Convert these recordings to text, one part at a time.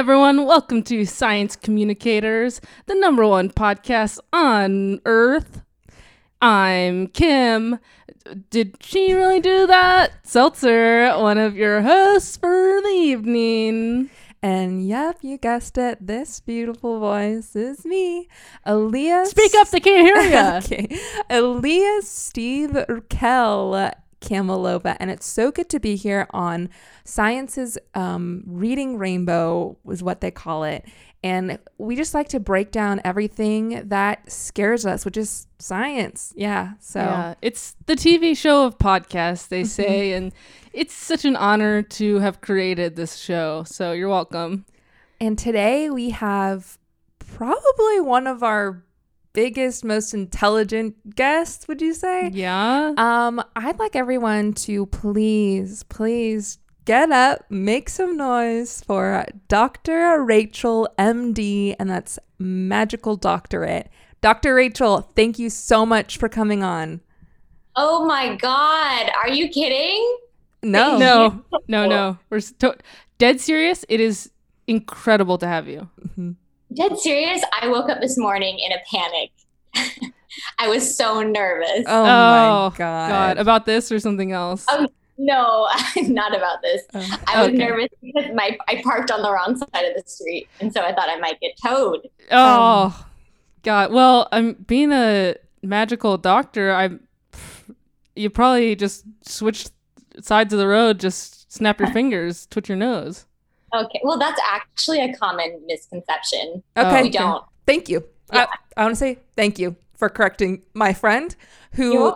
Everyone. Welcome to Science Communicators, the number one podcast on Earth. I'm Kim. Did she really do that? Seltzer, one of your hosts for the evening. And yep, you guessed it. This beautiful voice is me, Elias. Speak up, they can't hear you. okay. Elias Steve Urkel Camelova. And it's so good to be here on Science's um, Reading Rainbow, is what they call it. And we just like to break down everything that scares us, which is science. Yeah. So Yeah, it's the TV show of podcasts, they say, and it's such an honor to have created this show. So you're welcome. And today we have probably one of our biggest, most intelligent guests, would you say? Yeah. Um, I'd like everyone to please, please get up, make some noise for Dr. Rachel MD, and that's magical doctorate. Dr. Rachel, thank you so much for coming on. Oh my God. Are you kidding? No. no, no, no. We're sto- dead serious. It is incredible to have you. Dead serious? I woke up this morning in a panic. I was so nervous. Oh, my oh, god. God, about this or something else? Oh, No, not about this. Oh, I was okay. nervous because my I parked on the wrong side of the street, and so I thought I might get towed. Oh, God. Well, I'm being a magical doctor. I, you probably just switch sides of the road. Just snap your fingers, twitch your nose. Okay, well that's actually a common misconception. Okay. We don't. Thank you. Yeah. I, I want to say thank you for correcting my friend who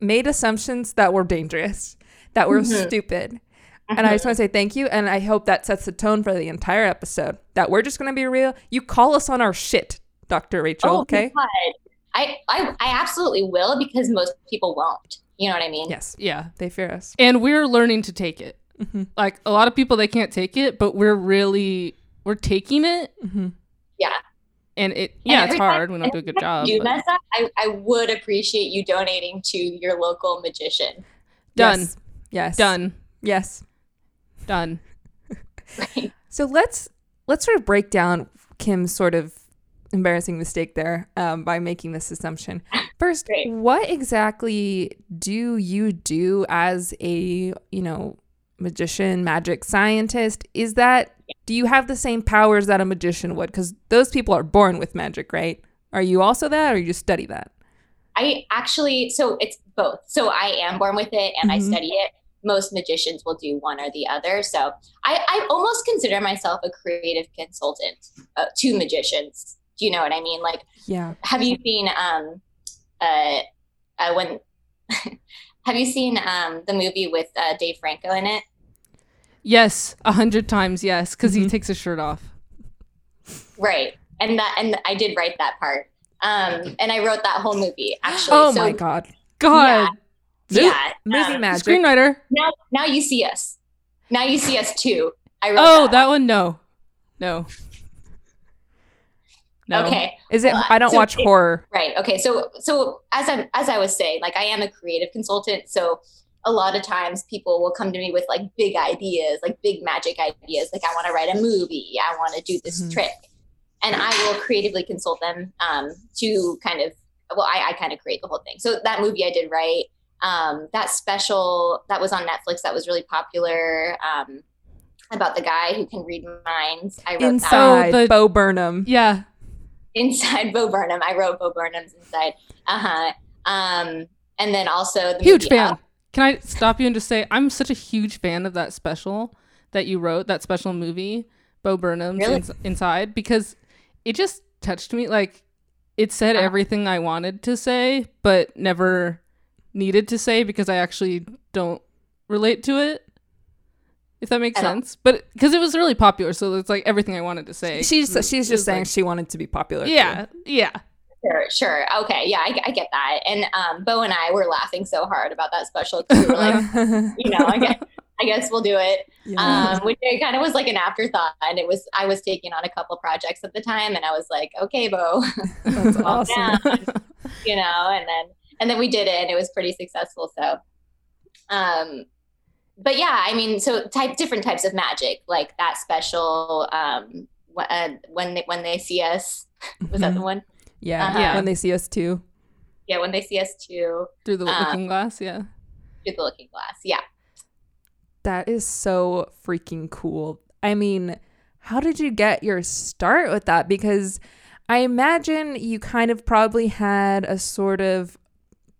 made assumptions that were dangerous, that were Mhm. stupid. And I just want to say thank you. And I hope that sets the tone for the entire episode that we're just going to be real. You call us on our shit, Dr. Rachel, Oh, okay? God. I, I I absolutely will because most people won't. You know what I mean? Yes, Yeah, they fear us. and we're learning to take it. Mhm. Like a lot of people, they can't take it, but we're really we're taking it, Mhm. Yeah. and it yeah, it's every time- hard. We don't do a good job. You but- mess up. I, I would appreciate you donating to your local magician. Done. Yes. Yes. Done. Yes. Done. right. So let's let's sort of break down Kim's sort of embarrassing mistake there um, by making this assumption. First, Great. what exactly do you do as a you know magician, magic scientist? Is that do you have the same powers that a magician would? Because those people are born with magic, right? Are you also that, or you just study that? I actually, so it's both. So I am born with it and I Mhm. study it. Most magicians will do one or the other. So I, I almost consider myself a creative consultant uh, to magicians. Do you know what I mean? Like, Yeah. have you seen um, uh, uh, when? have you seen um, the movie with uh, Dave Franco in it? Yes, a hundred times yes, because he Mhm. takes his shirt off. Right. And that and I did write that part. Um, and I wrote that whole movie actually. Oh so, my god. God, Mo- Yeah. Movie um, magic. screenwriter. Now now you see us. Now you see us too. I wrote Oh, that. that one. No, no, no. Okay. Is it? Well, I don't so watch it- horror. Right. Okay. So so as I as I was saying, like I am a creative consultant, so a lot of times people will come to me with like big ideas, like big magic ideas, like I want to write a movie, I want to do this Mhm. trick, and I will creatively consult them um, to kind of well, I, I kind of create the whole thing. So that movie I did write, um, that special that was on Netflix that was really popular. Um, about the guy who can read minds. I wrote that. Inside the- Bo Burnham. Yeah, inside Bo Burnham. I wrote Bo Burnham's inside. Uh huh. Um, and then also the huge fan. Up. Can I stop you and just say I'm such a huge fan of that special that you wrote, that special movie, Bo Burnham's Really? Ins- Inside, because it just touched me. Like it said Uh-huh. everything I wanted to say, but never needed to say because I actually don't relate to it. If that makes I don't- sense, but because it was really popular, so it's like everything I wanted to say. She's was- she's just saying like- she wanted to be popular. too. yeah, yeah. Sure, sure. Okay, yeah, I, I get that. And um, Bo and I were laughing so hard about that special. 'cause We were like, you know, I guess, I guess we'll do it. Yeah. Um, which it kind of was like an afterthought, and it was I was taking on a couple projects at the time, and I was like, okay, Bo, That's awesome. yeah. you know, and then and then we did it, and it was pretty successful. So, um, but yeah, I mean, so type different types of magic, like that special um, uh, when they when they see us. Was that the one? Yeah. Uh-huh. Yeah. When they see us too. Yeah, when they see us too Through the Uh, looking glass, yeah. through the looking glass. Yeah. That is so freaking cool. I mean, how did you get your start with that? Because I imagine you kind of probably had a sort of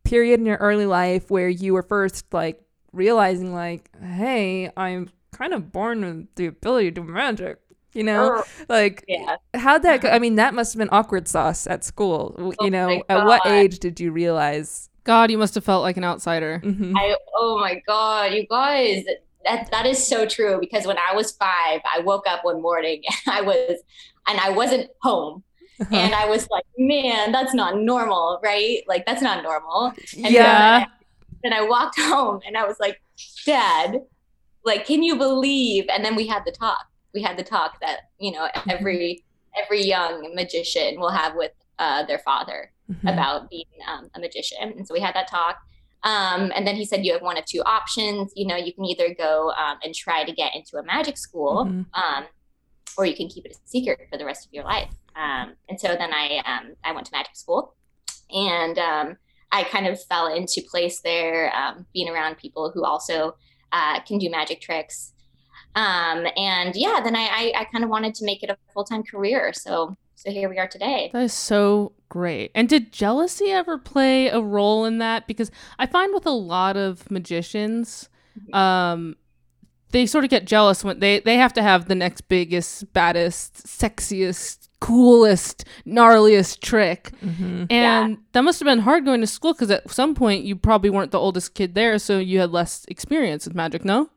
period in your early life where you were first like realizing, like, hey, I'm kind of born with the ability to do magic. You know, like Yeah. how'd that go? I mean, that must have been awkward sauce at school. Oh you know, at what age did you realize? God, you must have felt like an outsider. Mhm. I oh my god, you guys, that that is so true because when I was five, I woke up one morning and I was and I wasn't home. Uh-huh. And I was like, man, that's not normal, right? Like that's not normal. And Yeah. Then I walked home and I was like, Dad, like, can you believe? And then we had the talk. We had the talk that, you know, every every young magician will have with uh, their father Mhm. about being um, a magician. And so we had that talk. Um, and then he said, you have one of two options. You know, you can either go um, and try to get into a magic school, Mhm. um, or you can keep it a secret for the rest of your life. Um, and so then I, um, I went to magic school and um, I kind of fell into place there, um, being around people who also uh, can do magic tricks. Um, and yeah, then I, I, I kind of wanted to make it a full time career. So, so here we are today. That is so great. And did jealousy ever play a role in that? Because I find with a lot of magicians, um, they sort of get jealous when they they have to have the next biggest, baddest, sexiest, coolest, gnarliest trick. Mhm. And that must have been hard going to school because at some point you probably weren't the oldest kid there, so you had less experience with magic. No.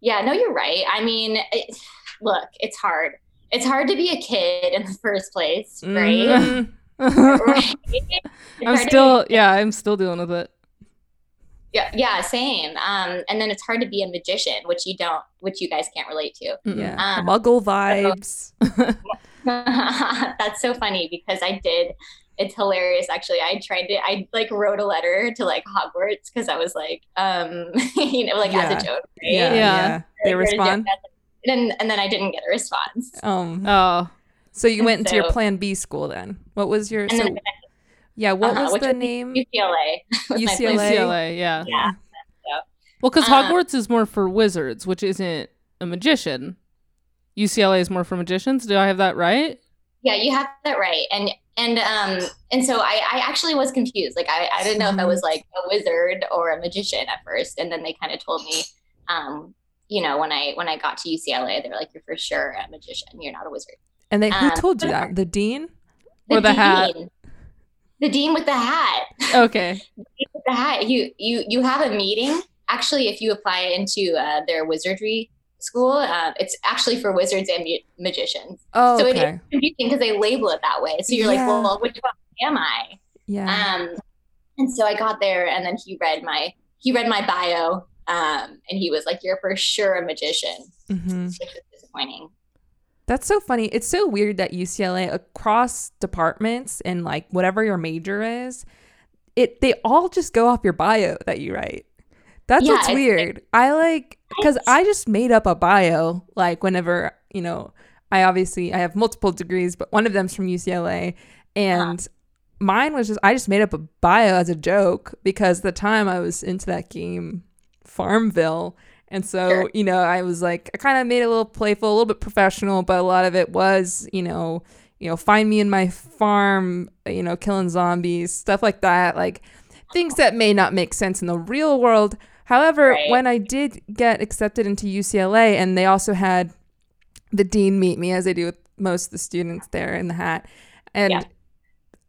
Yeah, no, you're right. I mean, it, look, it's hard. It's hard to be a kid in the first place, right? Mhm. right? I'm still, be- yeah, I'm still dealing with it. yeah, yeah, same. Um, and then it's hard to be a magician, which you don't, which you guys can't relate to. Yeah. Um, Muggle vibes. That's so funny because I did. It's hilarious, actually. I tried to. I like wrote a letter to like Hogwarts because I was like, um, you know, like Yeah. as a joke, right? Yeah. Yeah. Yeah. They Like, as respond. And and then I didn't get a response. Um. Oh, So you went into your Plan B school then. What was your so? then Yeah. What uh-huh, was the was name? UCLA. UCLA. UCLA, yeah. Yeah. Well, because Uh, Hogwarts is more for wizards, which isn't a magician. UCLA is more for magicians. Do I have that right? Yeah, you have that right. And and um and so I, I actually was confused. Like I, I didn't know if I was like a wizard or a magician at first. And then they kind of told me, um, you know, when I when I got to UCLA, they were like, You're for sure a magician. You're not a wizard. And they who um, told you that? The dean. Or the hat. dean- The dean with the hat. Okay. with the hat. You you you have a meeting. Actually, if you apply into uh, their wizardry school, uh, it's actually for wizards and mu- magicians. Oh, so it okay. is confusing because they label it that way. So you're Yeah. like, well, which one am I? yeah. Um, and so I got there, and then he read my he read my bio, um, and he was like, "You're for sure a magician," hmm which was disappointing. That's so funny. It's so weird that UCLA across departments and like whatever your major is, it they all just go off your bio that you write. That's Yeah, what's it's- weird. I like because I just made up a bio like whenever you know I obviously I have multiple degrees, but one of them's from UCLA, uh-huh. and mine was just I just made up a bio as a joke because at the time I was into that game Farmville. And so, Sure. you know, I was like, I kind of made it a little playful, a little bit professional, but a lot of it was, you know, you know, find me in my farm, you know, killing zombies, stuff like that, like things that may not make sense in the real world. However, Right. when I did get accepted into UCLA, and they also had the dean meet me, as they do with most of the students there in the hat, and Yeah.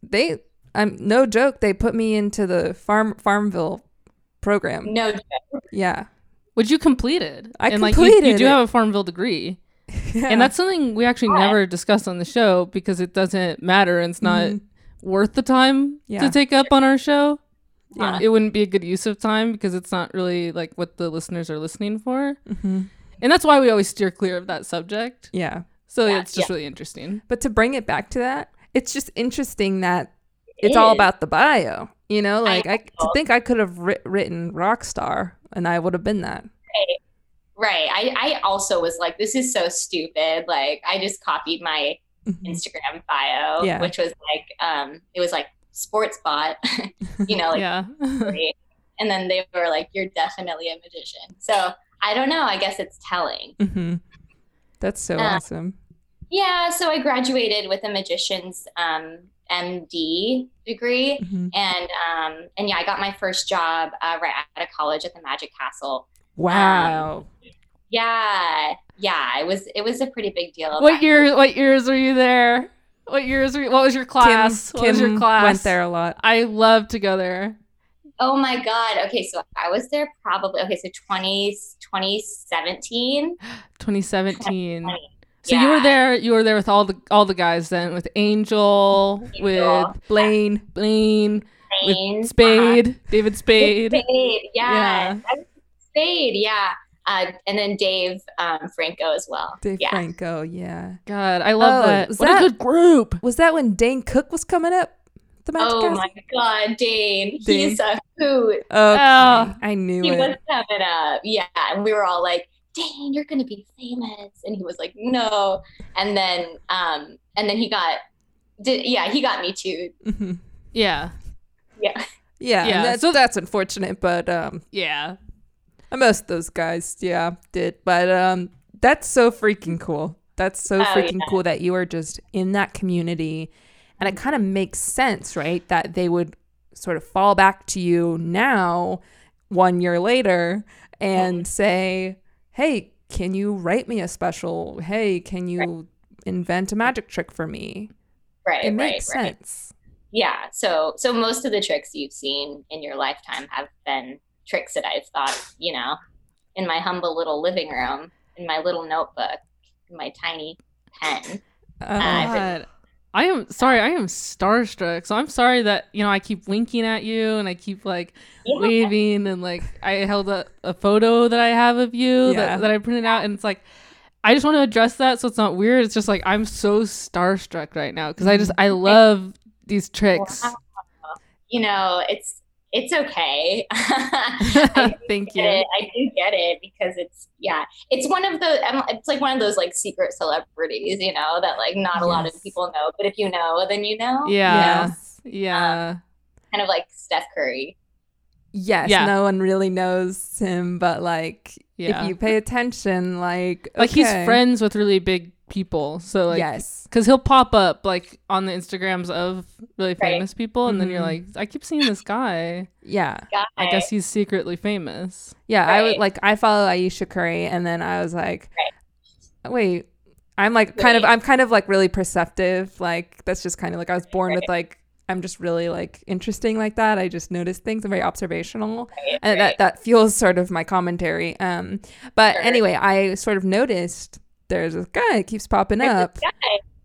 they, I'm no joke, they put me into the farm Farmville program. No joke. Yeah. Which you completed. I and like you, you do it. have a Farmville degree. Yeah. And that's something we actually Yeah. never discuss on the show because it doesn't matter and it's not Mhm. worth the time Yeah. to take up on our show. Yeah. It wouldn't be a good use of time because it's not really like what the listeners are listening for. Mhm. And that's why we always steer clear of that subject. Yeah. So Yeah, it's just really interesting. But to bring it back to that, it's just interesting that it's all about the bio. You know, like I, to think I could have writ- written Rockstar and I would have been that. Right. Right. I, I also was like, this is so stupid. Like, I just copied my Mhm. Instagram bio, Yeah. which was like, um, it was like sports bot, you know, like, yeah. and then they were like, you're definitely a magician. So I don't know. I guess it's telling. Mhm. That's so Uh, awesome. Yeah. So I graduated with a magician's um, MD degree. Mhm. And um, and yeah, I got my first job uh, right out of college at the Magic Castle. Wow. Yeah, yeah, it was it was a pretty big deal. What year? What years were you there? What years were? What was your class? Kim, what was your Kim class? went there a lot. I love to go there. Oh my god. Okay, so I was there probably okay, so 20 2017. 2017. 2020. So you were there. You were there with all the all the guys then, with Angel, Angel. with Blaine. Blaine, Spain, with Spade, David uh-huh. Spade. Spade, yeah. Yeah. Spade, yeah. Uh, and then Dave um, Franco as well. Dave yeah. Franco, yeah. God, I love Oh, that. was What that- a good group. Was that when Dane Cook was coming up? The Magic Oh Castle? my god, Dane. Dane. He's a hoot. Okay. Oh. I knew he it. was coming up. Yeah. And we were all like, Dane, you're gonna be famous. And he was like, No. And then um and then he got did yeah, he got me too. Mhm. Yeah, Yeah. Yeah, Yeah, and that's, so- that's unfortunate, but um, yeah. Most of those guys, yeah, did. But um, that's so freaking cool. That's so Oh, freaking yeah. cool that you are just in that community, and it kind of makes sense, right? That they would sort of fall back to you now, one year later, and say, "Hey, can you write me a special? Hey, can you invent a magic trick for me?" Right, It makes right. sense. Yeah. So so most of the tricks you've seen in your lifetime have been tricks that I've thought, you know, in my humble little living room, in my little notebook, in my tiny pen. Uh, God, I am sorry. I am starstruck. So I'm sorry that you know I keep winking at you and I keep like Yeah. waving and like I held a, a photo that I have of you Yeah. that, that I printed out and it's like I just want to address that so it's not weird. It's just like I'm so starstruck right now because I just I love these tricks. Wow. You know, it's it's okay. Thank you. it. I do get it because it's yeah, it's one of the um, it's like one of those like secret celebrities, you know, that like not a lot of people know, but if you know, then you know. Yeah. Yes. Yeah. Kind of like Steph Curry. Yes, Yeah. no one really knows him, but like Yeah. if you pay attention, like like he's friends with really big people. So like yes, Because he'll pop up like on the Instagrams of really Right. famous people, and then you're Mhm. like, I keep seeing this guy. yeah, Guy. I guess he's secretly famous. yeah. I would like I follow Ayesha Curry, and then I was like, wait, I'm like kind of I'm kind of like really perceptive. Like that's just kind of like I was born with like I'm just really like interesting like that. I just notice things. I'm very observational. Right, and right. that that fuels sort of my commentary. Um, but Sure. anyway, I sort of noticed there's this guy that keeps popping There's up,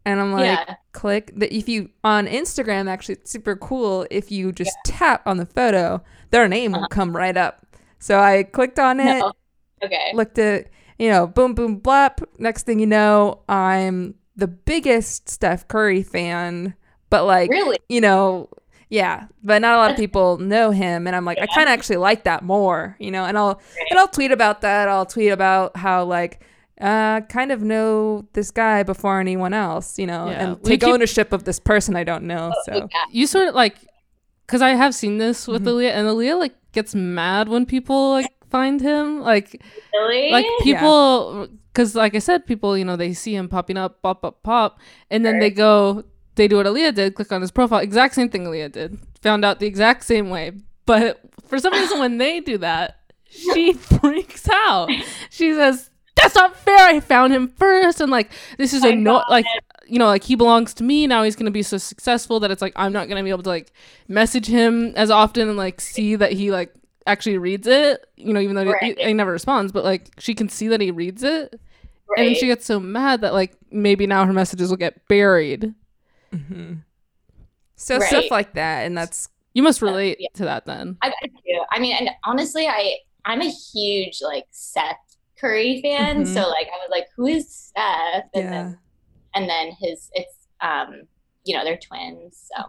and I'm like, yeah. click that. If you on Instagram, actually, it's super cool. If you just tap on the photo, their name will come right up. So I clicked on it, Uh-huh. No. Okay. looked at, you know, boom, boom, blap. Next thing you know, I'm the biggest Steph Curry fan, but like Really? you know, yeah, but not a lot of people know him, and I'm like, I kind of actually like that more, you know. And I'll and I'll tweet about that. I'll tweet about how like, uh, kind of know this guy before anyone else, you know, Yeah. and take keep- ownership of this person I don't know. So Yeah. You sort of like, because I have seen this with Mhm. Aaliyah, and Aaliyah like gets mad when people like find him, like Really? like people, because like I said, people you know they see him popping up, pop, pop, pop, and then they go, they do what Aaliyah did, click on his profile, exact same thing Aaliyah did, found out the exact same way, but for some reason when they do that, she freaks out. She says. That's not fair. I found him first, and like this is I a no, like you know, like he belongs to me now. He's gonna be so successful that it's like I'm not gonna be able to like message him as often and like see that he like actually reads it. You know, even though Right. he, he never responds, but like she can see that he reads it, right. and she gets so mad that like maybe now her messages will get buried. Mhm. so Right. stuff like that, and that's You must relate yeah. to that then. I, I do. I mean, and honestly, I I'm a huge like Seth Curry fan. Mhm. So like I was like, who is Seth? And yeah. then and then his it's um you know they're twins. So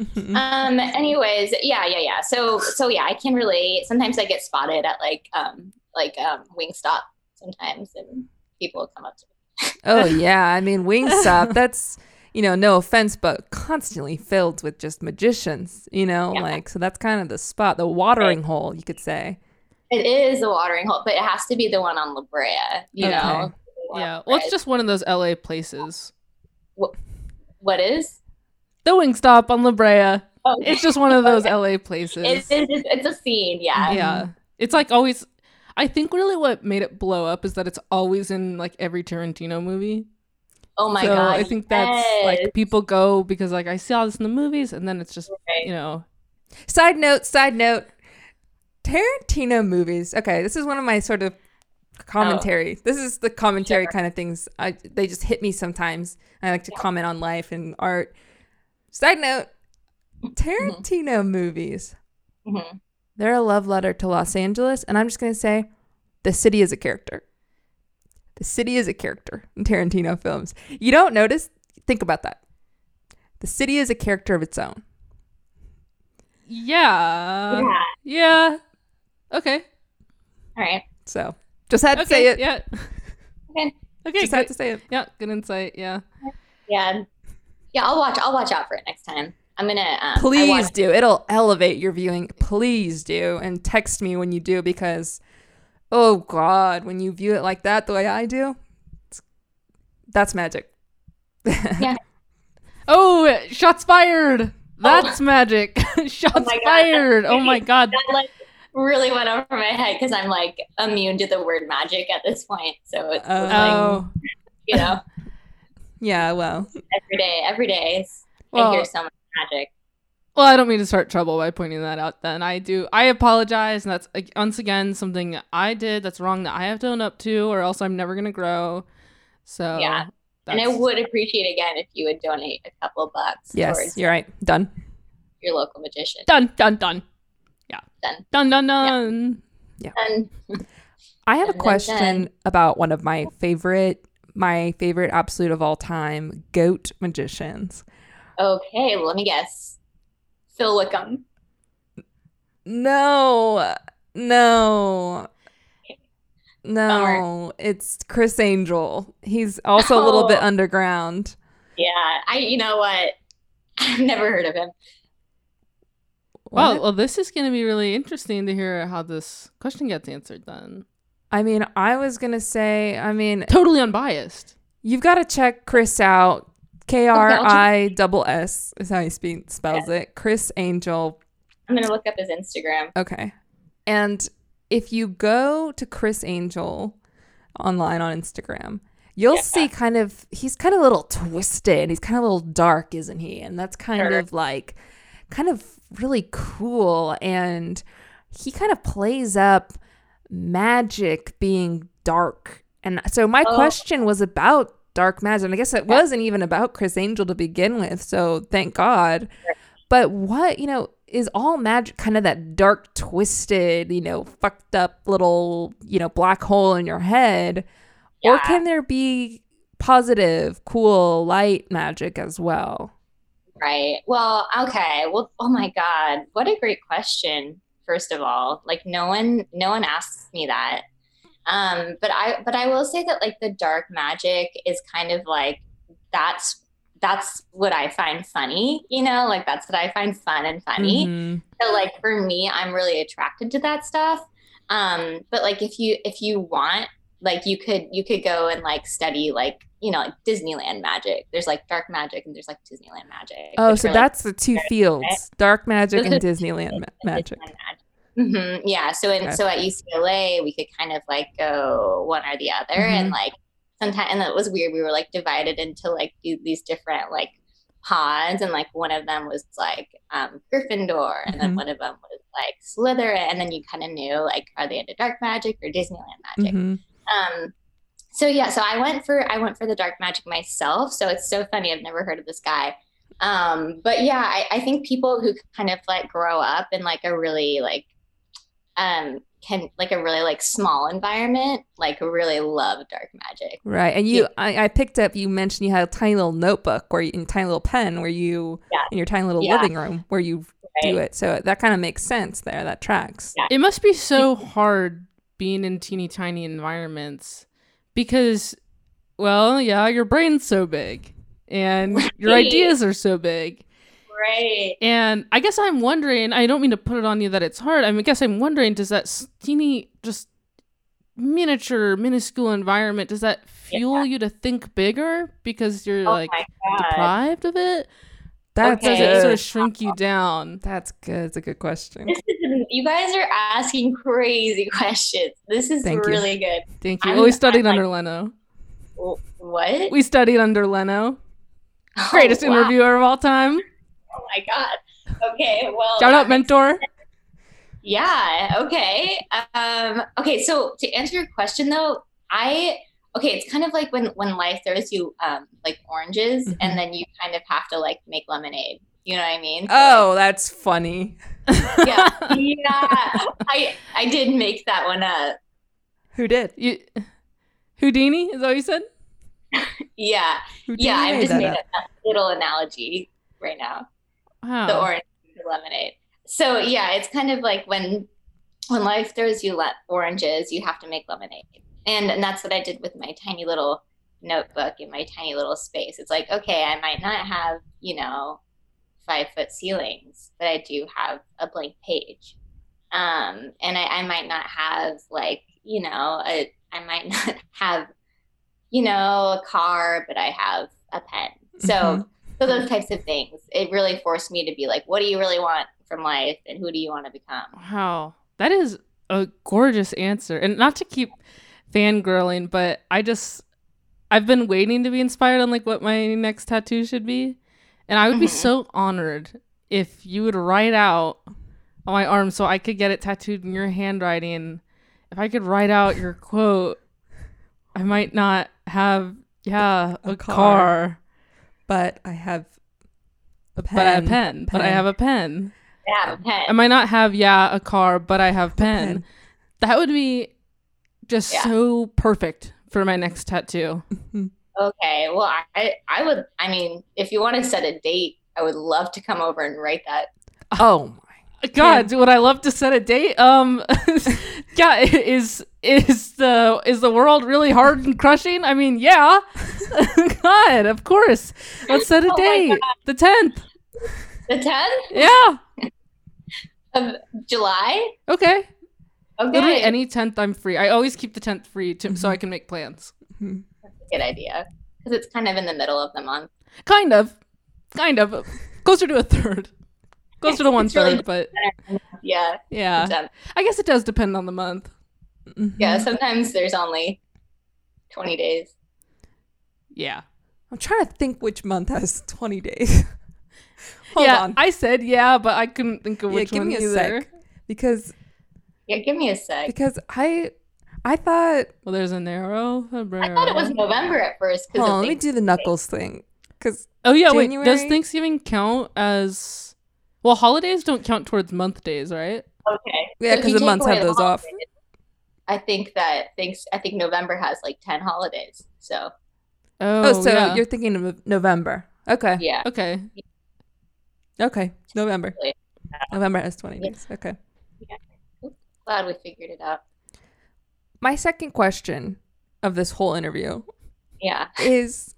um anyways yeah yeah yeah so so yeah i can relate sometimes i get spotted at like um like um wingstop sometimes and people come up to me oh yeah, I mean Wingstop. That's you know, no offense, but constantly filled with just magicians. You know, Yeah. like so that's kind of the spot, the watering hole, you could say. It is a watering hole but it has to be the one on la brea you Okay. know The one on Yeah. Well, it's just one of those LA places. what is The Wingstop on La Brea. oh, It's just one of those LA places. it's, it's, it's a scene yeah yeah. It's like always I think really what made it blow up is that it's always in like every Tarantino movie. oh my so god I think that's like people go because like I saw this in the movies and then it's just Right. you know Side note, side note. Tarantino movies. Okay, this is one of my sort of commentary. This is the commentary Sure. kind of things. I they just hit me sometimes. I like to comment on life and art. Side note, Tarantino movies. Mhm. They're a love letter to Los Angeles, and I'm just gonna say, the city is a character. The city is a character in Tarantino films. You don't notice? Think about that. The city is a character of its own. yeah. yeah Yeah. Okay. all right So just had to Okay. say it. Yeah. Okay. Okay. Just good. had to say it. Yeah, good insight. Yeah. yeah yeah i'll watch i'll watch out for it next time i'm gonna um, I Please watched- do. It'll elevate your viewing. Please do. And text me when you do because, oh God, when you view it like that, the way I do, it's, that's magic. yeah. Oh, shots fired. That's magic. shots Oh my God. fired. Oh my god. that like really went over my head because i'm like immune to the word magic at this point so it's just, like Oh, you know yeah. Well, every day every day is- i hear so much magic well, I don't mean to start trouble by pointing that out. Then I do. I apologize, and that's once again something I did that's wrong that I have to own up to, or else I'm never gonna grow. So Yeah. and i would appreciate again if you would donate a couple of bucks yes, you're right. Done. your local magician done, done, done. Yeah, Done. done, done, done. and I have a Dun, dun, question dun. about one of my favorite, my favorite absolute of all time, goat magicians. okay well, let me guess phil wickham No, no, no. Bummer. It's Chris Angel. He's also a little bit Oh. underground. yeah i you know what i've never heard of him Well, What? well, this is gonna be really interesting to hear how this question gets answered. Then I mean, I was gonna say. I mean, totally unbiased. you've got to check Chris out. K R I double S is how he spe- spells it. Chris Angel. i'm gonna look up his instagram Okay. And if you go to Chris Angel online on Instagram, you'll Yeah. see kind of he's kind of a little twisted. He's kind of a little dark, isn't he? And that's kind Sure. of like kind of really cool and he kind of plays up magic being dark. And so my Oh. question was about dark magic. And I guess it wasn't even about Chris Angel to begin with, so thank God. But what, you know, is all magic kind of that dark, twisted, you know, fucked up little, you know, black hole in your head? Or can there be positive, cool, light magic as well? Right. Well, okay. Well, oh my God. What a great question. First of all, like no one no one asks me that. Um, but I but I will say that like the dark magic is kind of like that's that's what I find funny, you know, like that's what I find fun and funny. Mhm. So like for me, I'm really attracted to that stuff. Um, but like if you if you want, like you could you could go and like study like you know like Disneyland magic. There's like dark magic and there's like Disneyland magic. Oh, so are, like, that's the two fields dark magic and Those Disneyland ma- magic. hmm Yeah. So in Okay. so at UCLA, we could kind of like go one or the other, Mm-hmm. and like sometimes, and it was weird. We were like divided into like these different like pods, and like one of them was like um, Gryffindor, and then Mhm. one of them was like Slytherin, and then you kind of knew like are they into dark magic or Disneyland magic. Um, so yeah, so I went for I went for the dark magic myself. So it's so funny. I've never heard of this guy. Um, but yeah, I, I think people who kind of like grow up in like a really like um can like a really like small environment like really love dark magic. Right. And you, I, I picked up, you mentioned you had a tiny little notebook where you, and tiny little pen where you, Yeah. in your tiny little Yeah. living room where you do it. So that kind of makes sense there. That tracks. Yeah. It must be so hard being in teeny tiny environments because, well, yeah, your brain's so big and your ideas are so big. Right. And I guess I'm wondering, I don't mean to put it on you that it's hard. I mean, I guess I'm wondering, does that teeny, just miniature, minuscule environment, does that fuel you to think bigger because you're Oh like deprived of it? That's Does Okay. it sort good. of shrink you down? That's good. It's a good question. This is, you guys are asking crazy questions. This is Thank you. really good. Thank you. I'm- Oh, we studied I'm like- under Leno. What? We studied under Leno. Oh, Greatest wow. interviewer of all time. Oh my god. Okay. Well. Shout out, mentor. Yeah. Okay. Um. Okay. So to answer your question though, I okay. It's kind of like when when life throws you um like oranges, Mhm. and then you kind of have to like make lemonade. You know what I mean? So, Oh, that's funny. yeah. Yeah. I I did make that one up. Who did? You, Houdini, is that what you said? Yeah. Who Yeah. I just made up? a, little analogy right now. Wow. the orange lemonade. So yeah, it's kind of like when when life throws you le- oranges, you have to make lemonade, and and that's what I did with my tiny little notebook in my tiny little space. It's like okay, I might not have you know five foot ceilings, but I do have a blank page, um, and I, I might not have like you know a I might not have you know a car, but I have a pen. So Mhm. so those types of things it really forced me to be like what do you really want from life and who do you want to become Wow. That is a gorgeous answer. And not to keep fangirling, but I just I've been waiting to be inspired on like what my next tattoo should be. And I would be Mhm. so honored if you would write out on my arm so I could get it tattooed in your handwriting. If I could write out your quote, I might not have yeah, A a, car. car, But I have a pen. but I have a pen, but I have a pen. I a pen I might not have yeah a car, but I have pen. pen. That would be just Yeah. so perfect for my next tattoo. okay well i i would i mean if you want to set a date i would love to come over and write that Oh my. God, would I love to set a date? Um, yeah, is is the is the world really hard and crushing? I mean, yeah. God, of course. Let's set a Oh date. The tenth. the 10th Yeah. of july Okay. Literally any tenth, I'm free. I always keep the tenth free to, so I can make plans. Good idea because it's kind of in the middle of the month Kind of, kind of closer to a third, closer to one It's really- but yeah yeah. I guess it does depend on the month. Mhm. yeah sometimes there's only 20 days Yeah. I'm trying to think which month has 20 days. Hold yeah, on. I said yeah, but I couldn't think of which yeah, which give one me a either. sec. Because yeah give me a sec because I I thought Well, there's a narrow February. i thought it was november at first hold on, let me do the knuckles thing. Because Oh yeah, wait. Does Thanksgiving count as? Well, holidays don't count towards month days, right? okay yeah, because you the months have the those off. I think that thanks. I think November has like ten holidays. So Oh, Oh, so yeah. you're thinking of November. Okay. yeah, okay. Okay. November. Really? November has 20 days. Okay. Glad we figured it out. My second question of this whole interview Yeah. is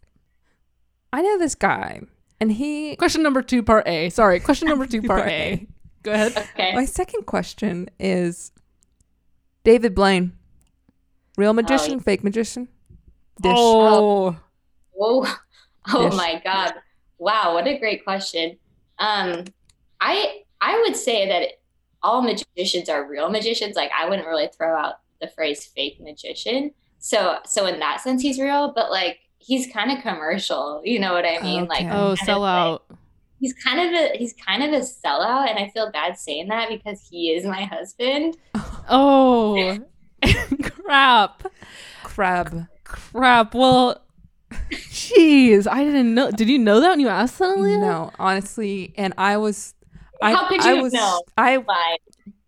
I know this guy and he Question number two, part A. Sorry, question number two, part Part A. Go ahead. Okay. My second question is David Blaine. Real magician, yeah. fake magician? Dish. Oh, Whoa. Oh Dish. my God. Wow. What a great question. Um, I I would say that all magicians are real magicians. Like I wouldn't really throw out the phrase fake magician. So so in that sense, he's real. But like he's kind of commercial. You know what I mean? Like oh, kind of sell like- out. he's kind of a he's kind of a sellout and i feel bad saying that because he is my husband Oh, crap, Crab. crap. Well, jeez, I didn't know. Did you know that when you asked that, Aaliyah? No, honestly, and I was I How could I you was know? I Fine.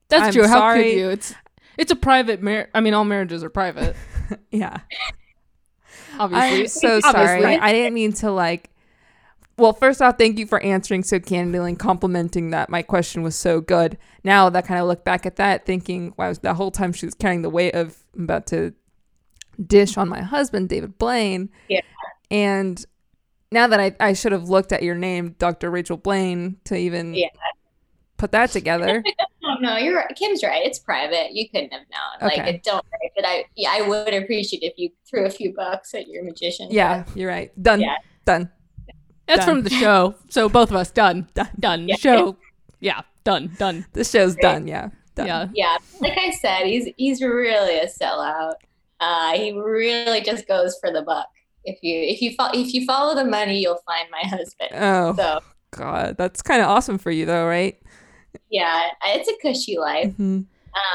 That's I'm true. How sorry. could you? It's It's a private marriage. I mean, all marriages are private. Yeah. Obviously, I'm so sorry. Obviously. I didn't mean to like. Well, first off, thank you for answering so candidly and complimenting that my question was so good. Now that kind of look back at that, thinking, wow, the whole time she was carrying the weight of I'm about to dish on my husband, David Blaine. Yeah. And now that I, I should have looked at your name, Dr. Rachel Blaine, to even Yeah. Put that together. Oh no, you're right. Kim's right. It's private. You couldn't have known. Like, Okay. it don't. worry, But I, yeah, I would appreciate if you threw a few bucks at your magician. yeah, you're right. Done. Yeah. Done. That's Done. from the show. So both of us done. Done. Done. Yeah. Show. Yeah. Done. Done. The show's done. Yeah. Done. Yeah. yeah. Like I said, he's he's really a sellout. Uh, he really just goes for the buck. If you if you fo- if you follow the money, you'll find my husband. Oh, So God. That's kind of awesome for you, though, right? Yeah, it's a cushy life. Mhm.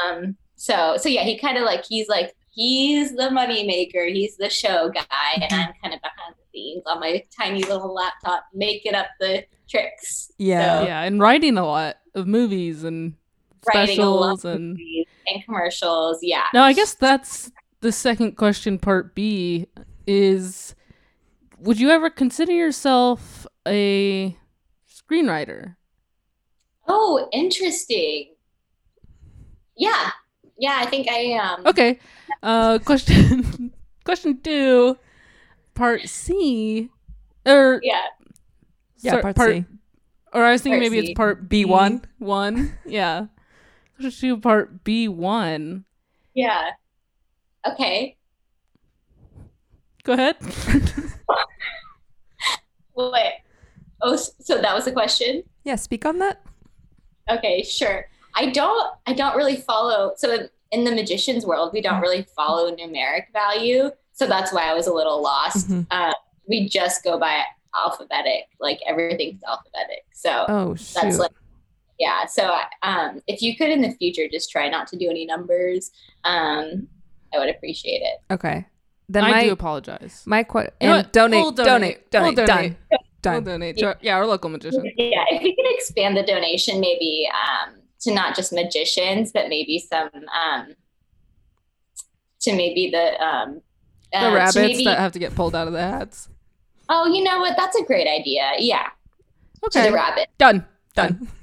Um, so so yeah, he kind of like he's like he's the money maker, he's the show guy, and I'm kind of behind the scenes on my tiny little laptop making up the tricks, Yeah. So- Yeah. And writing a lot of movies and writing a lot specials of and. movies and commercials. Yeah, Now, I guess that's the second question, part B is Would you ever consider yourself a screenwriter? Oh, interesting. Yeah, yeah, I think I um. Okay. Uh, question question two, part C, or Yeah, Yeah, sorry, part, part C. or I was thinking Part maybe C. it's part B one? One, yeah. Question two, part B one. yeah. Okay. Go ahead. Wait. Oh, so that was the question. Yeah, speak on that. Okay, sure. I don't I don't really follow so in, in the magician's world we don't really follow numeric value. So that's why I was a little lost. Mhm. Uh, we just go by alphabetic, like everything's alphabetic. So Oh, shoot. that's like yeah. So um, if you could in the future just try not to do any numbers, um, I would appreciate it. okay. Then I my do apologize. my que- You and what? donate, We'll donate, donate, We'll done, We'll done. donate to our, yeah, our local magician. Yeah, if you could expand the donation maybe um, to not just magicians, but maybe some um, to maybe the um, The uh, to rabbits maybe- that have to get pulled out of the hats. oh, you know what? That's a great idea. Yeah, to Okay. the rabbit. Done. Done. Done.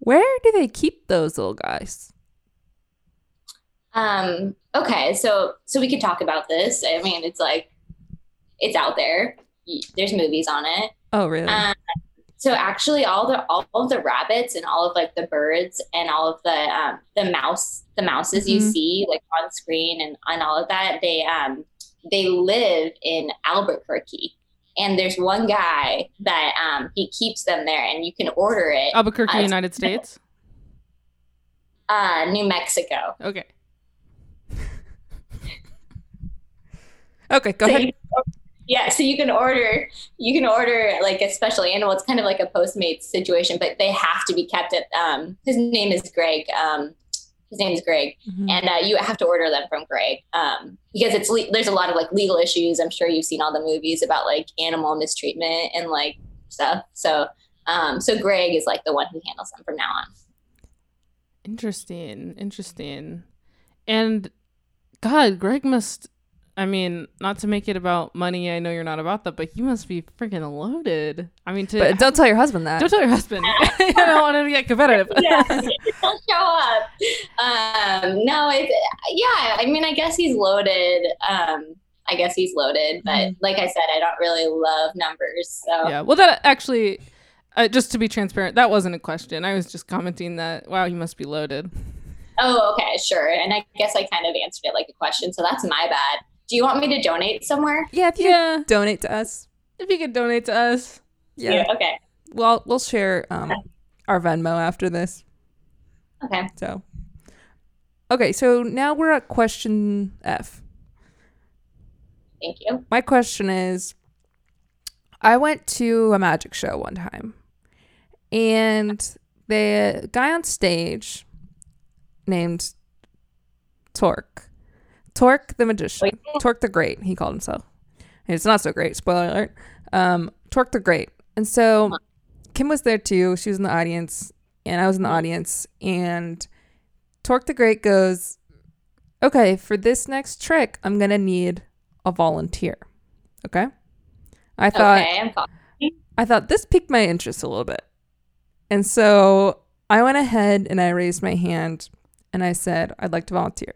Where do they keep those little guys? Um, okay, so so we could talk about this. I mean, it's like it's out there. There's movies on it. Oh, really? Um, so actually, all the all of the rabbits and all of like the birds and all of the um, the mouse the mouses you Mhm. see like on screen and on all of that they um they live in Albuquerque. And there's one guy that um, he keeps them there, and you can order it. Albuquerque, Uh, United States. Uh, New Mexico. Okay. okay, go So ahead. you- yeah, so you can order you can order like a special animal. It's kind of like a Postmates situation, but they have to be kept at um his name is Greg. Um his name is Greg. Mhm. And uh, you have to order them from Greg. Um because it's le- there's a lot of like legal issues. I'm sure you've seen all the movies about like animal mistreatment and like stuff. So um so Greg is like the one who handles them from now on. Interesting. Interesting. And God, Greg must. I mean, not to make it about money. I know you're not about that, but you must be freaking loaded. I mean, to But don't tell your husband that. don't tell your husband. I don't want him to get competitive. yeah, don't show up. Um, no, it's yeah. I mean, I guess he's loaded. Um, I guess he's loaded, but like I said, I don't really love numbers. So yeah. Well, that actually, uh, just to be transparent, that wasn't a question. I was just commenting that wow, you must be loaded. oh, okay, sure. And I guess I kind of answered it like a question, so that's my bad. Do you want me to donate somewhere? yeah, if you Yeah. donate to us. If you could donate to us, Yeah. Okay. Well, we'll share um, our Venmo after this. Okay. So, okay, so now we're at question F. Thank you. My question is I went to a magic show one time, and the guy on stage named Torque, Torque the magician. Torque the Great, he called himself. It's not so great, spoiler alert. Um, Torque the Great. And so Kim was there too. She was in the audience, and I was in the audience, and Torque the Great goes, okay, for this next trick, I'm gonna need a volunteer. Okay. I thought okay. I thought this piqued my interest a little bit. And so I went ahead and I raised my hand and I said, I'd like to volunteer.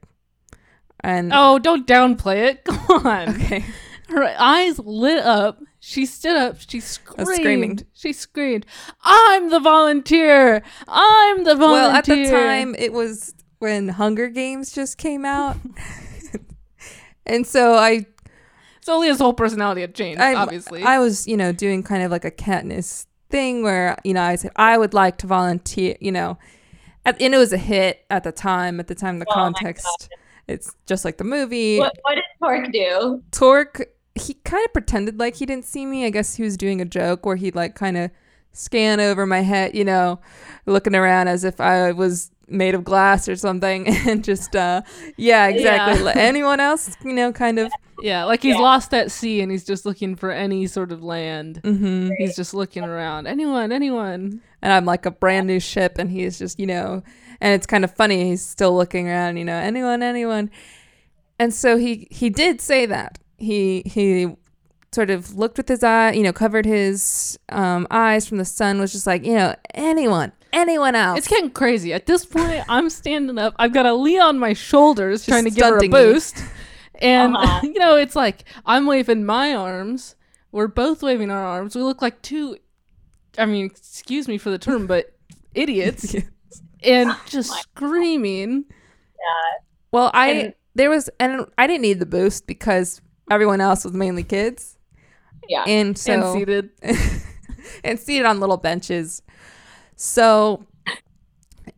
And Oh, don't downplay it. Come on. okay. Her eyes lit up. She stood up. She screamed. was screaming. She screamed, "I'm the volunteer! I'm the volunteer!" Well, at the time, it was when Hunger Games just came out. and so I It's only his whole personality had changed. I, obviously, I was, you know, doing kind of like a Katniss thing where, you know, I said I would like to volunteer, you know, at, and it was a hit at the time. At the time, the Oh my context, it's just like the movie. What, what did Torque do? Torque, he kind of pretended like he didn't see me. I guess he was doing a joke where he'd like kind of scan over my head, you know, looking around as if I was made of glass or something, and just, uh, yeah, exactly. Yeah. Anyone else, you know, kind of. Yeah, like he's Yeah. lost at sea and he's just looking for any sort of land. hmm He's just looking around. Anyone, anyone. and I'm like a brand new ship, and he's just, you know, and it's kind of funny. He's still looking around, you know, anyone, anyone, and so he he did say that he he sort of looked with his eye, you know, covered his um, eyes from the sun, was just like, you know, anyone, anyone else. It's getting crazy. At this point, I'm standing up. I've got a Leah on my shoulders trying to give her a boost. And, Uh-huh. you know, it's like I'm waving my arms. We're both waving our arms. We look like two, I mean, excuse me for the term, but idiots. And just my- screaming. Yeah. Well, I And- there was, and I didn't need the boost because everyone else was mainly kids, Yeah. and so and seated. and seated on little benches. So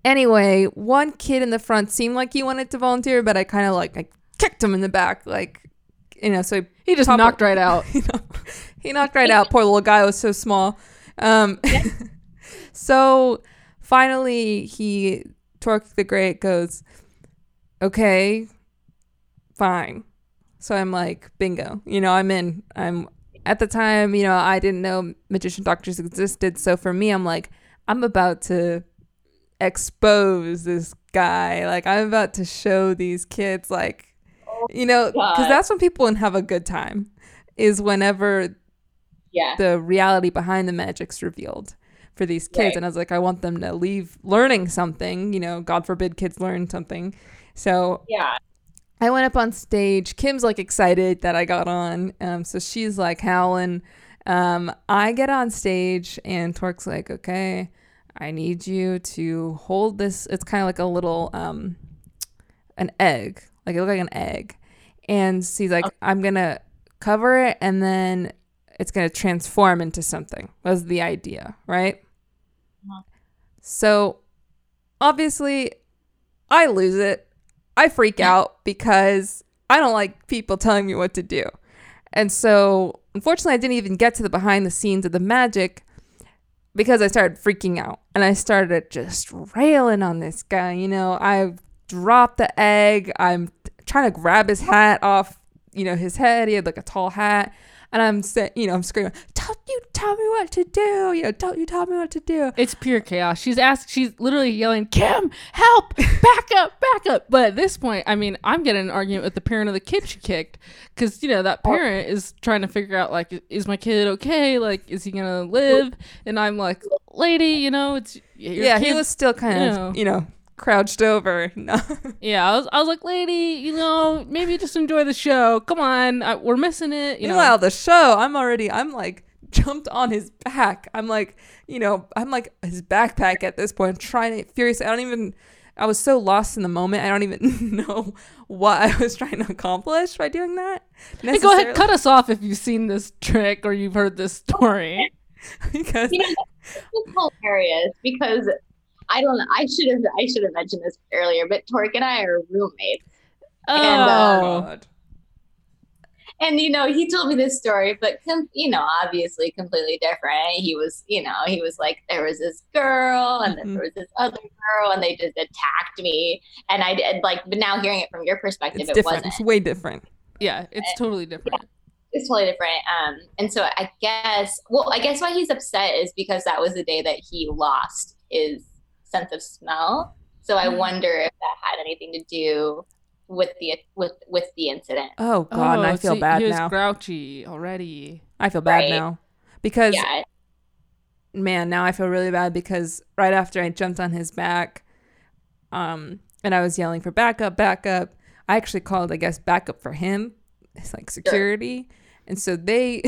anyway, one kid in the front seemed like he wanted to volunteer, but I kind of like I kicked him in the back, like you know. So he, He just knocked right out. you know, he knocked right out. Poor little guy was so small. Um, so finally, he Torque the Great goes, okay, fine. So I'm like, bingo. You know, I'm in. I'm at the time, you know, I didn't know magician doctors existed. So for me, I'm like, I'm about to expose this guy. Like, I'm about to show these kids, like, you know, because that's when people have a good time, is whenever yeah. the reality behind the magic's revealed for these kids. Right. And I was like, I want them to leave learning something. You know, God forbid kids learn something. So Yeah. I went up on stage. Kim's like excited that I got on. Um, so she's like howling. Um, I get on stage and Torque's like, okay, I need you to hold this. It's kind of like a little, um, an egg, like it looked like an egg. And she's like, I'm going to cover it and then it's going to transform into something was the idea, right? Uh-huh. So obviously I lose it. I freak out because I don't like people telling me what to do. And so, unfortunately, I didn't even get to the behind the scenes of the magic because I started freaking out and I started just railing on this guy. You know, I dropped the egg. I'm trying to grab his hat off, you know, his head. He had like a tall hat. And I'm, saying, you know, I'm screaming, "Don't you tell me what to do? You know, don't you tell me what to do?" It's pure chaos. She's asked. She's literally yelling, "Kim, help! Back up! Back up!" But at this point, I mean, I'm getting an argument with the parent of the kid she kicked, because you know that oh. parent is trying to figure out like, is my kid okay? Like, is he gonna live? And I'm like, lady, you know, it's your yeah, he was still kind you of, know. you know, crouched over. No. Yeah, I was, I was like, lady, you know, maybe just enjoy the show. Come on, I, we're missing it. You know, Meanwhile, the show, I'm already, I'm like jumped on his back. I'm like, you know, I'm like his backpack at this point, trying to furiously. I don't even. I was so lost in the moment. I don't even know what I was trying to accomplish by doing that. Hey, go ahead, cut us off if you've seen this trick or you've heard this story. because You know, it's hilarious because I don't. know. I should have. I should have mentioned this earlier, but Torque and I are roommates, Oh, uh, God. and you know, he told me this story, but com- you know, obviously completely different. He was, you know, he was like, there was this girl, and then Mhm. there was this other girl, and they just attacked me, and I did like. But now hearing it from your perspective, it's it different. wasn't. It's way different. yeah, it's totally different. it's totally different. Um, and so I guess, well, I guess why he's upset is because that was the day that he lost his sense of smell. So I wonder if that had anything to do with the with with the incident. Oh God, and I Oh, feel so bad he was now. grouchy already. I feel bad Right. now because Yeah. man, now I feel really bad because right after I jumped on his back, um, and I was yelling for backup, backup. I actually called, I guess, backup for him. It's like security, and so they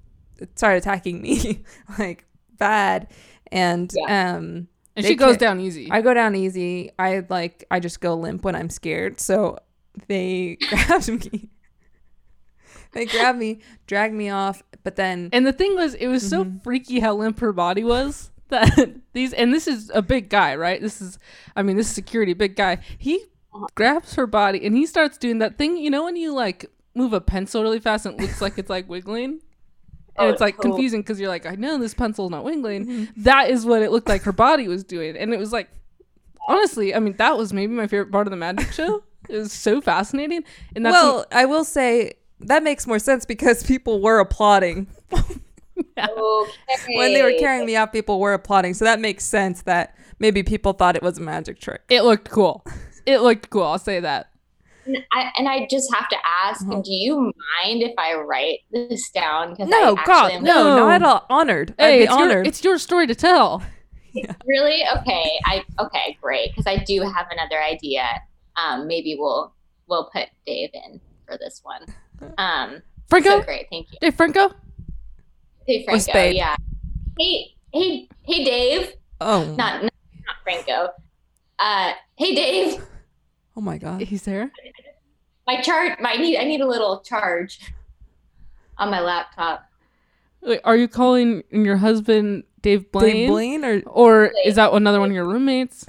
started attacking me like bad, and um, And she goes down easy. I go down easy. I like I just go limp when I'm scared. So they grabbed me. they grabbed me, dragged me off, but then and the thing was, it was so Mhm. freaky how limp her body was that these, and this is a big guy, right? This is, I mean, this is security, big guy. He grabs her body and he starts doing that thing, you know, when you like move a pencil really fast and it looks like it's like wiggling. And Oh, it's like totally. confusing because you're like, I know this pencil's not wiggling. Mm-hmm. That is what it looked like her body was doing. And it was like, honestly, I mean, that was maybe my favorite part of the magic show. It was so fascinating. And that's well, I will say that makes more sense because people were applauding Okay. when they were carrying me out. People were applauding, so that makes sense that maybe people thought it was a magic trick. it looked cool. It looked cool. I'll say that. And I, and I just have to ask, Uh-huh. do you mind if I write this down? No, I God, no, No. not at all. Honored. Hey, I'd be it's your, honored. it's your story to tell. really okay. I okay, great. Because I do have another idea. Um, maybe we'll we'll put Dave in for this one. Um, Franco? so great, thank you, Hey, Franco? Dave Or Franco. Spade. Yeah. Hey, hey, hey, Dave. oh, Not not, not Franco. Uh, hey, Dave. Oh my God. He's there? My charge. My need. I need a little charge on my laptop. Wait, are you calling your husband Dave Blaine? Dave Blaine or Or is that another one of your roommates?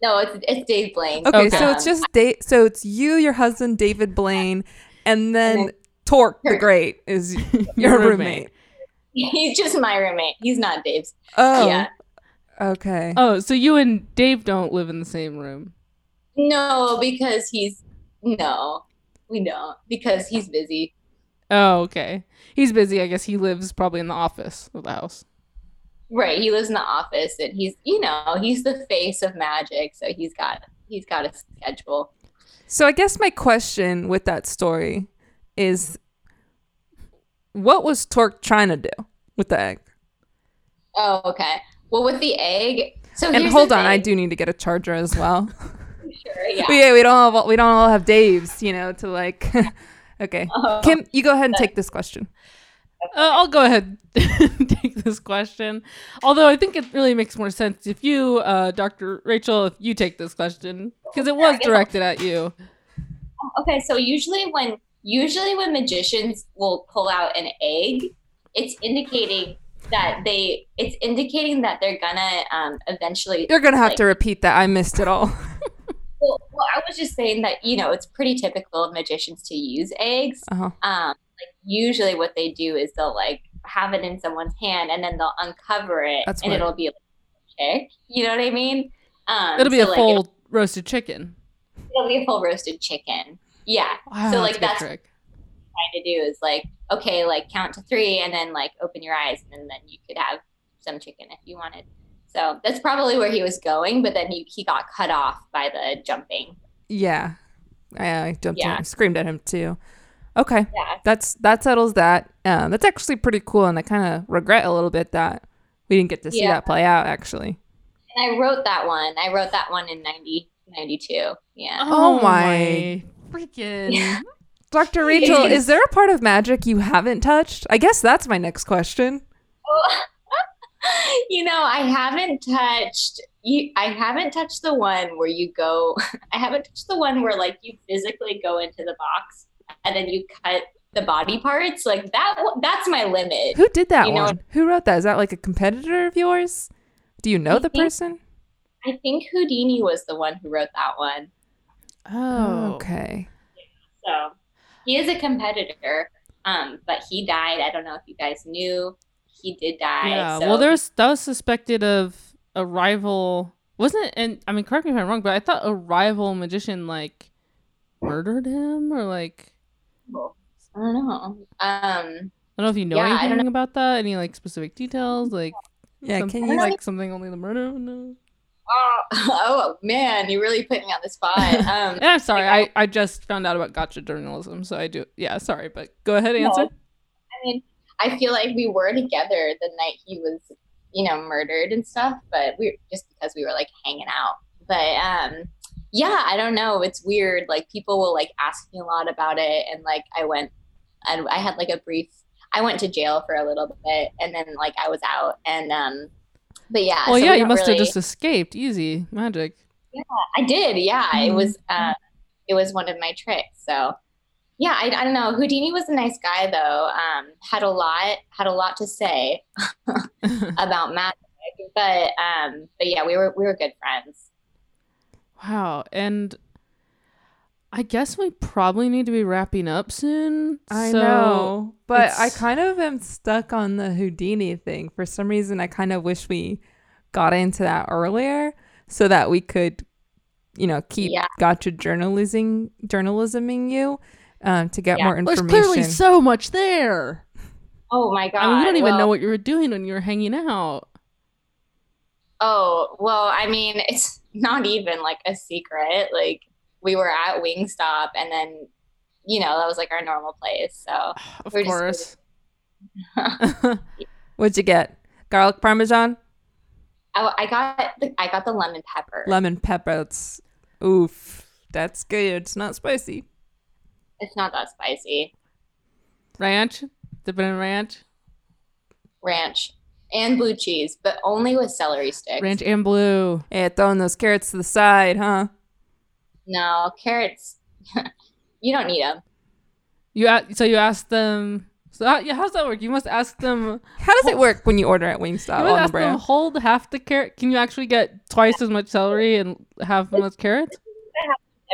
No, it's it's Dave Blaine. Okay, Okay. so it's just da- so it's you, your husband David Blaine, and then then- Torque the Great is your roommate. He's just my roommate. He's not Dave's. Oh, Yeah. okay. Oh, so you and Dave don't live in the same room. No, because he's no, we don't because he's busy. Oh, okay. He's busy. I guess he lives probably in the office of the house. Right. He lives in the office and he's you know he's the face of magic, so he's got he's got a schedule. So I guess my question with that story is, what was Torque trying to do with the egg? Oh, okay. Well, with the egg. So And hold the on, I do need to get a charger as well. Sure, yeah. yeah, we don't all, we don't all have Daves, you know, to like. okay, Oh. Kim, you go ahead and take this question. Uh, I'll go ahead and take this question. Although I think it really makes more sense if you, uh, Dr. Rachel, if you take this question because it was I guess I'll- directed at you. Okay, so usually when usually when magicians will pull out an egg, it's indicating that they it's indicating that they're gonna um eventually You're gonna have like- to repeat that. I missed it all. well, well I was just saying that you know it's pretty typical of magicians to use eggs. Uh-huh. Um like usually what they do is they'll like have it in someone's hand and then they'll uncover it That's and what- it'll be like a chick. You know what I mean? Um It'll be so, a like, full it'll, roasted chicken. it'll be a full roasted chicken. Yeah. Wow, So, like, that's- trick. trying to do is like okay like count to three and then like open your eyes and then you could have some chicken if you wanted so that's probably where he was going but then he, he got cut off by the jumping Yeah, I, I jumped Yeah. in, screamed at him too. Okay, yeah that's that settles that. Uh, that's actually pretty cool, and I kind of regret a little bit that we didn't get to see Yeah. that play out. Actually, and i wrote that one i wrote that one in 90 92 yeah Oh my- freaking! Yeah. Dr. Rachel, is there a part of magic you haven't touched? I guess that's my next question. you know i haven't touched you i haven't touched the one where you go i haven't touched the one where like you physically go into the box and then you cut the body parts like that that's my limit Who did that You know- Who wrote that? Is that like a competitor of yours? Do you know I the think- person? I think Houdini was the one who wrote that one. Oh, Okay. So he is a competitor, um, but he died. I don't know if you guys knew. He did die. Yeah. so- Well, there's that was suspected of a rival, wasn't it? And I mean, correct me if I'm wrong, but I thought a rival magician like murdered him or like I don't know. Um, I don't know if you know Yeah, I don't anything about that. Any like specific details, like Yeah, some- can you like something only the murderer would know? Oh, oh man, you really put me on the spot. Um, Yeah, I'm sorry. I, I just found out about gotcha journalism, so I do. Yeah, sorry, but go ahead, No. answer. I mean, I feel like we were together the night he was, you know, murdered and stuff, but we just because we were like hanging out. But um yeah, I don't know. It's weird. Like people will like ask me a lot about it and like I went and I had like a brief I went to jail for a little bit and then like I was out and um but yeah. Well, so yeah, we you must have just escaped. Easy magic. Yeah, I did, yeah. It Mhm. was uh, it was one of my tricks. So yeah, I, I don't know. Houdini was a nice guy though. Um, had a lot had a lot to say about magic, but um, but yeah, we were we were good friends. wow, and I guess we probably need to be wrapping up soon. I so- know, but I kind of am stuck on the Houdini thing. For some reason, I kind of wish we got into that earlier so that we could, you know, keep Yeah. gotcha journalism journalisming you um, to get Yeah. more information. There's clearly so much there. Oh my god! I mean, we don't even well- know what you were doing when you were hanging out. Oh well, I mean, it's not even like a secret. Like we were at Wingstop, and then you know that was like our normal place. So Of We're just- course. What'd you get? Garlic parmesan, I, I got the I got the lemon pepper. lemon pepper. It's oof. That's good. It's not spicy. It's not that spicy. ranch? Dip it in ranch? ranch and blue cheese, but only with celery sticks. Ranch and blue. Yeah, throwing those carrots to the side, huh? No carrots. you don't need them. You a- so you ask them. So how, yeah, how's that work? You must ask them. How does it work when you order at Wingstop You must on the ask them hold half the carrot. Can you actually get twice as much celery and half as much carrots?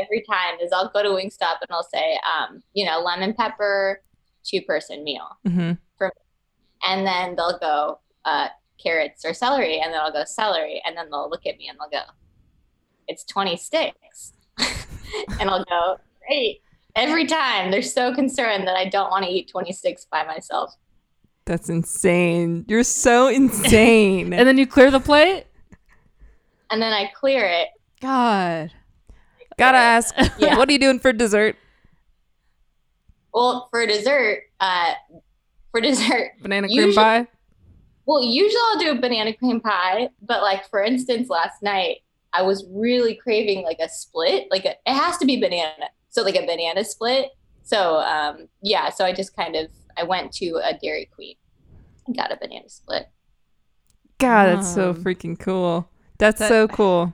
Every time is I'll go to Wingstop and I'll say, um, you know, lemon pepper, two person meal, hmm and then they'll go uh, carrots or celery, and then I'll go celery, and then they'll look at me and they'll go, it's twenty sticks, and I'll go great. Every time they're so concerned that I don't want to eat 26 by myself. That's insane. You're so insane. And then you clear the plate. And then I clear it God. Gotta ask, Yeah. what are you doing for dessert? Well, for dessert, uh, for dessert, Banana cream Usually- pie. well, usually I'll do a banana cream pie, but like for instance, last night I was really craving like a split. Like a, it has to be banana, so like a banana split. So um, yeah, so I just kind of I went to a Dairy Queen and got a banana split. God, that's so freaking cool. That's that- so cool.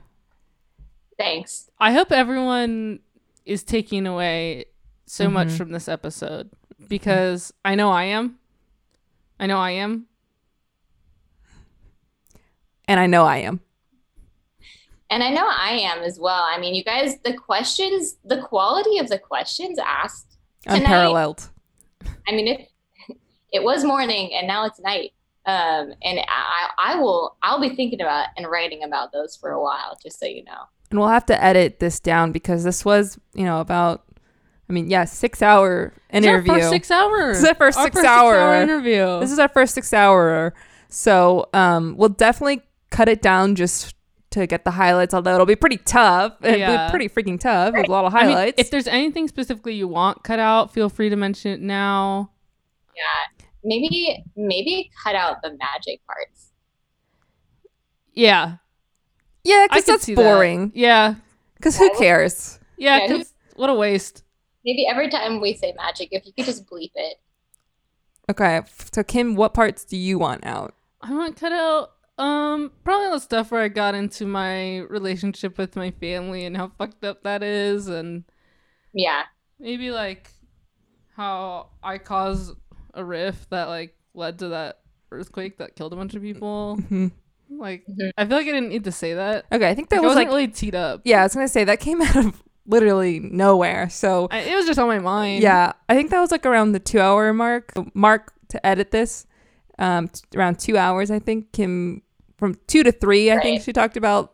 Thanks. I hope everyone is taking away so much Mhm. from this episode because I know I am. I know I am. And I know I am. And I know I am as well. I mean, you guys, the questions, the quality of the questions asked. Tonight- Unparalleled. I mean, it it was morning and now it's night. Um, and I, I will, I'll be thinking about and writing about those for a while, just so you know. And we'll have to edit this down because this was, you know, about, I mean, yeah, six hour interview. It's our first six hours. This is our first Our six first hour- interview. This is our first six hour. So um, we'll definitely cut it down just to get the highlights, although it'll be pretty tough. It'll Yeah. be pretty freaking tough with a lot of I mean, highlights. if there's anything specifically you want cut out, feel free to mention it now. Yeah, maybe maybe cut out the magic parts. Yeah, yeah, because that's see that. boring. Yeah, Because who cares? yeah. Yeah, 'cause what a waste. Maybe every time we say magic, if you could just bleep it. Okay, so Kim, what parts do you want out? I want cut out um probably the stuff where I got into my relationship with my family and how fucked up that is, and Yeah, maybe like how I caused a rift that like led to that earthquake that killed a bunch of people. Mhm. Like Mhm. I feel like I didn't need to say that. Okay, I think that Like, I was wasn't like, really teed up. yeah, I was gonna say that came out of literally nowhere. So I, it was just on my mind. yeah, I think that was like around the two hour mark. Mark to edit this, um, t- around two hours. I think Kim from two to three. I think she talked about.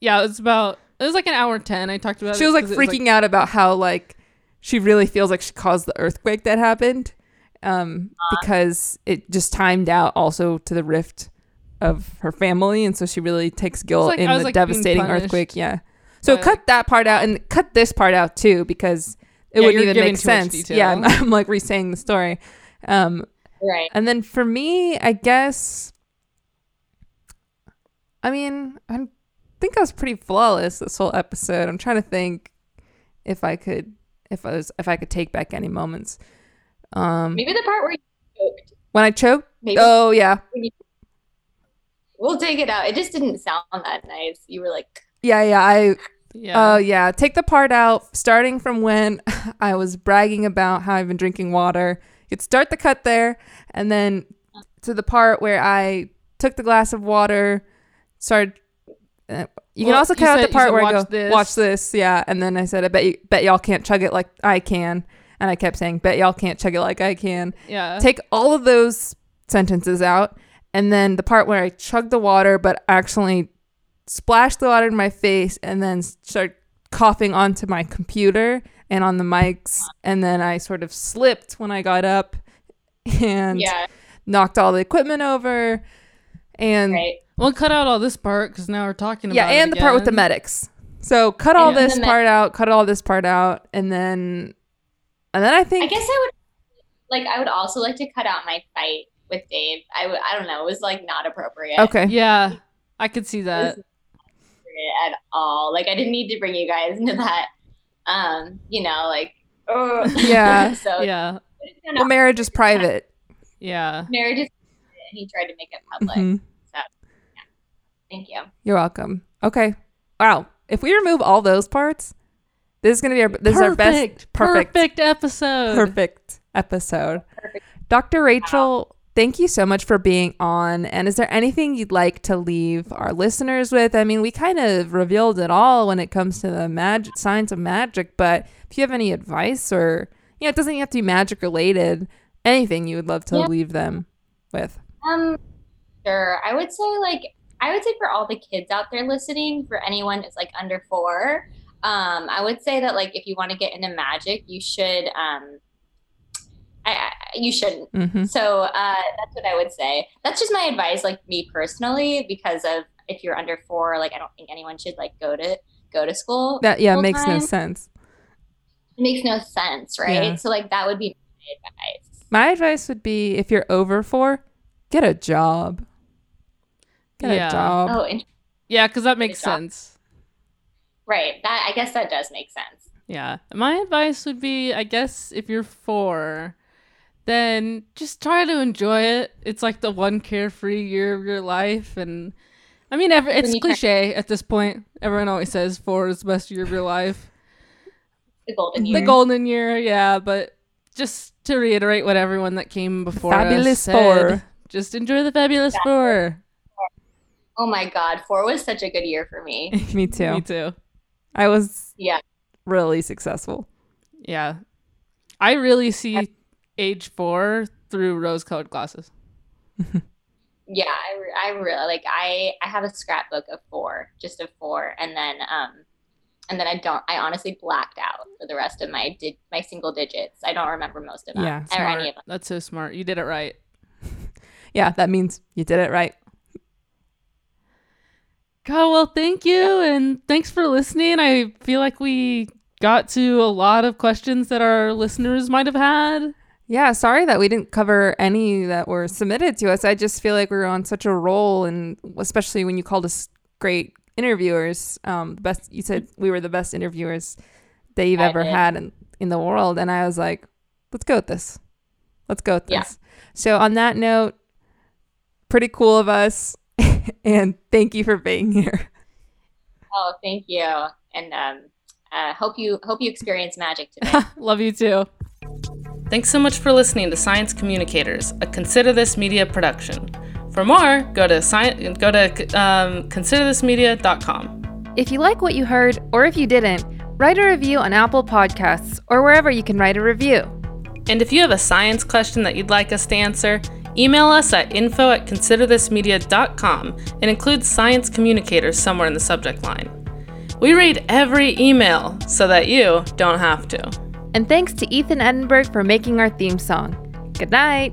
yeah. It was about. It was like an hour ten. I talked about. She was like 'cause it freaking out about how like she really feels like she caused the earthquake that happened, um, because it just timed out also to the rift of her family, and so she really takes guilt like- in the like, devastating earthquake. Yeah. So by, cut that part out and cut this part out too because it Yeah, wouldn't even make sense. Yeah, I'm, I'm like re-saying the story. Um, Right. and then for me, I guess, I mean, I think I was pretty flawless this whole episode. I'm trying to think if I could, if I was, if I could take back any moments. Um, Maybe the part where you choked. when I choked. Maybe Oh yeah, we'll take it out. It just didn't sound that nice. You were like, yeah, yeah. I Yeah. Oh yeah, take the part out starting from when I was bragging about how I've been drinking water. You'd start the cut there, and then to the part where I took the glass of water, started. Uh, you can also you cut out the part said, where I go, "Watch this." "Watch this," yeah, and then I said, "I bet you, bet y'all can't chug it like I can," and I kept saying, "Bet y'all can't chug it like I can." yeah. Take all of those sentences out, and then the part where I chugged the water, but actually splashed the water in my face, and then start coughing onto my computer and on the mics, and then I sort of slipped when I got up and yeah, knocked all the equipment over, and right. We'll cut out all this part because now we're talking yeah, about it and the part with the medics. So cut all Yeah. this The med- part out, cut all this part out, and then and then I think I guess I would like. I would also like to cut out my fight with Dave. I. I don't know. It was like not appropriate. okay. Yeah, I could see that. not at all. Like I didn't need to bring you guys into that. Um, you know, like. Oh. Yeah. so Yeah, Well, marriage is private. yeah. marriage is, and he tried to make it public. Mhm. Thank you. You're welcome. Okay. Wow. If we remove all those parts, this is gonna be our this is our best perfect perfect episode. perfect episode. Perfect. Dr. Rachel, thank you so much for being on. And is there anything you'd like to leave our listeners with? I mean, we kind of revealed it all when it comes to the magic science of magic, but if you have any advice or you know, it doesn't have to be magic related, anything you would love to Yeah. leave them with. Um, sure. I would say like I would say for all the kids out there listening, for anyone that's like under four, um, I would say that like if you want to get into magic, you should um, I, I you shouldn't. hmm So uh, that's what I would say. That's just my advice, like me personally, because of if you're under four, like I don't think anyone should like go to go to school. That yeah, full makes no sense. It makes no sense, right? Yeah. So like that would be my advice. My advice would be if you're over four, get a job. Get Yeah. a job. Oh, and, Yeah, because that makes sense. right. That I guess that does make sense. Yeah. My advice would be I guess if you're four, then just try to enjoy it. It's like the one carefree year of your life. And I mean, every, it's When you turn- cliche at this point. Everyone always says four is the best year of your life. The golden year. The golden year, yeah. But just to reiterate what everyone that came before Fabulous us said, four. just enjoy the fabulous four. Oh my god, four was such a good year for me. Me too. Me too. I was Yeah. really successful. Yeah. I really see age four through rose colored glasses. Yeah, I, I really like I I have a scrapbook of four, just of four, and then um and then I don't I honestly blacked out for the rest of my did my single digits. I don't remember most of them Yeah, or Smart. any of them. That's so smart. You did it right. Yeah, that means you did it right. God, well, thank you. And thanks for listening. I feel like we got to a lot of questions that our listeners might have had. Yeah, sorry that we didn't cover any that were submitted to us. I just feel like we were on such a roll, and especially when you called us great interviewers. Um, the best you said we were the best interviewers that you've I ever did. had in, in the world, and I was like, let's go with this. Let's go with Yeah. this. So on that note, pretty cool of us, and thank you for being here. Oh, thank you. And um uh, hope you hope you experience magic today. Love you too. Thanks so much for listening to Science Communicators, a Consider This Media production. For more, go to sci- go to um, considerthismedia.com. If you like what you heard, or if you didn't, write a review on Apple Podcasts or wherever you can write a review. And if you have a science question that you'd like us to answer, email us at info at considerthismedia.com and include science communicators somewhere in the subject line. We read every email so that you don't have to. And thanks to Ethan Edinburgh for making our theme song. Good night.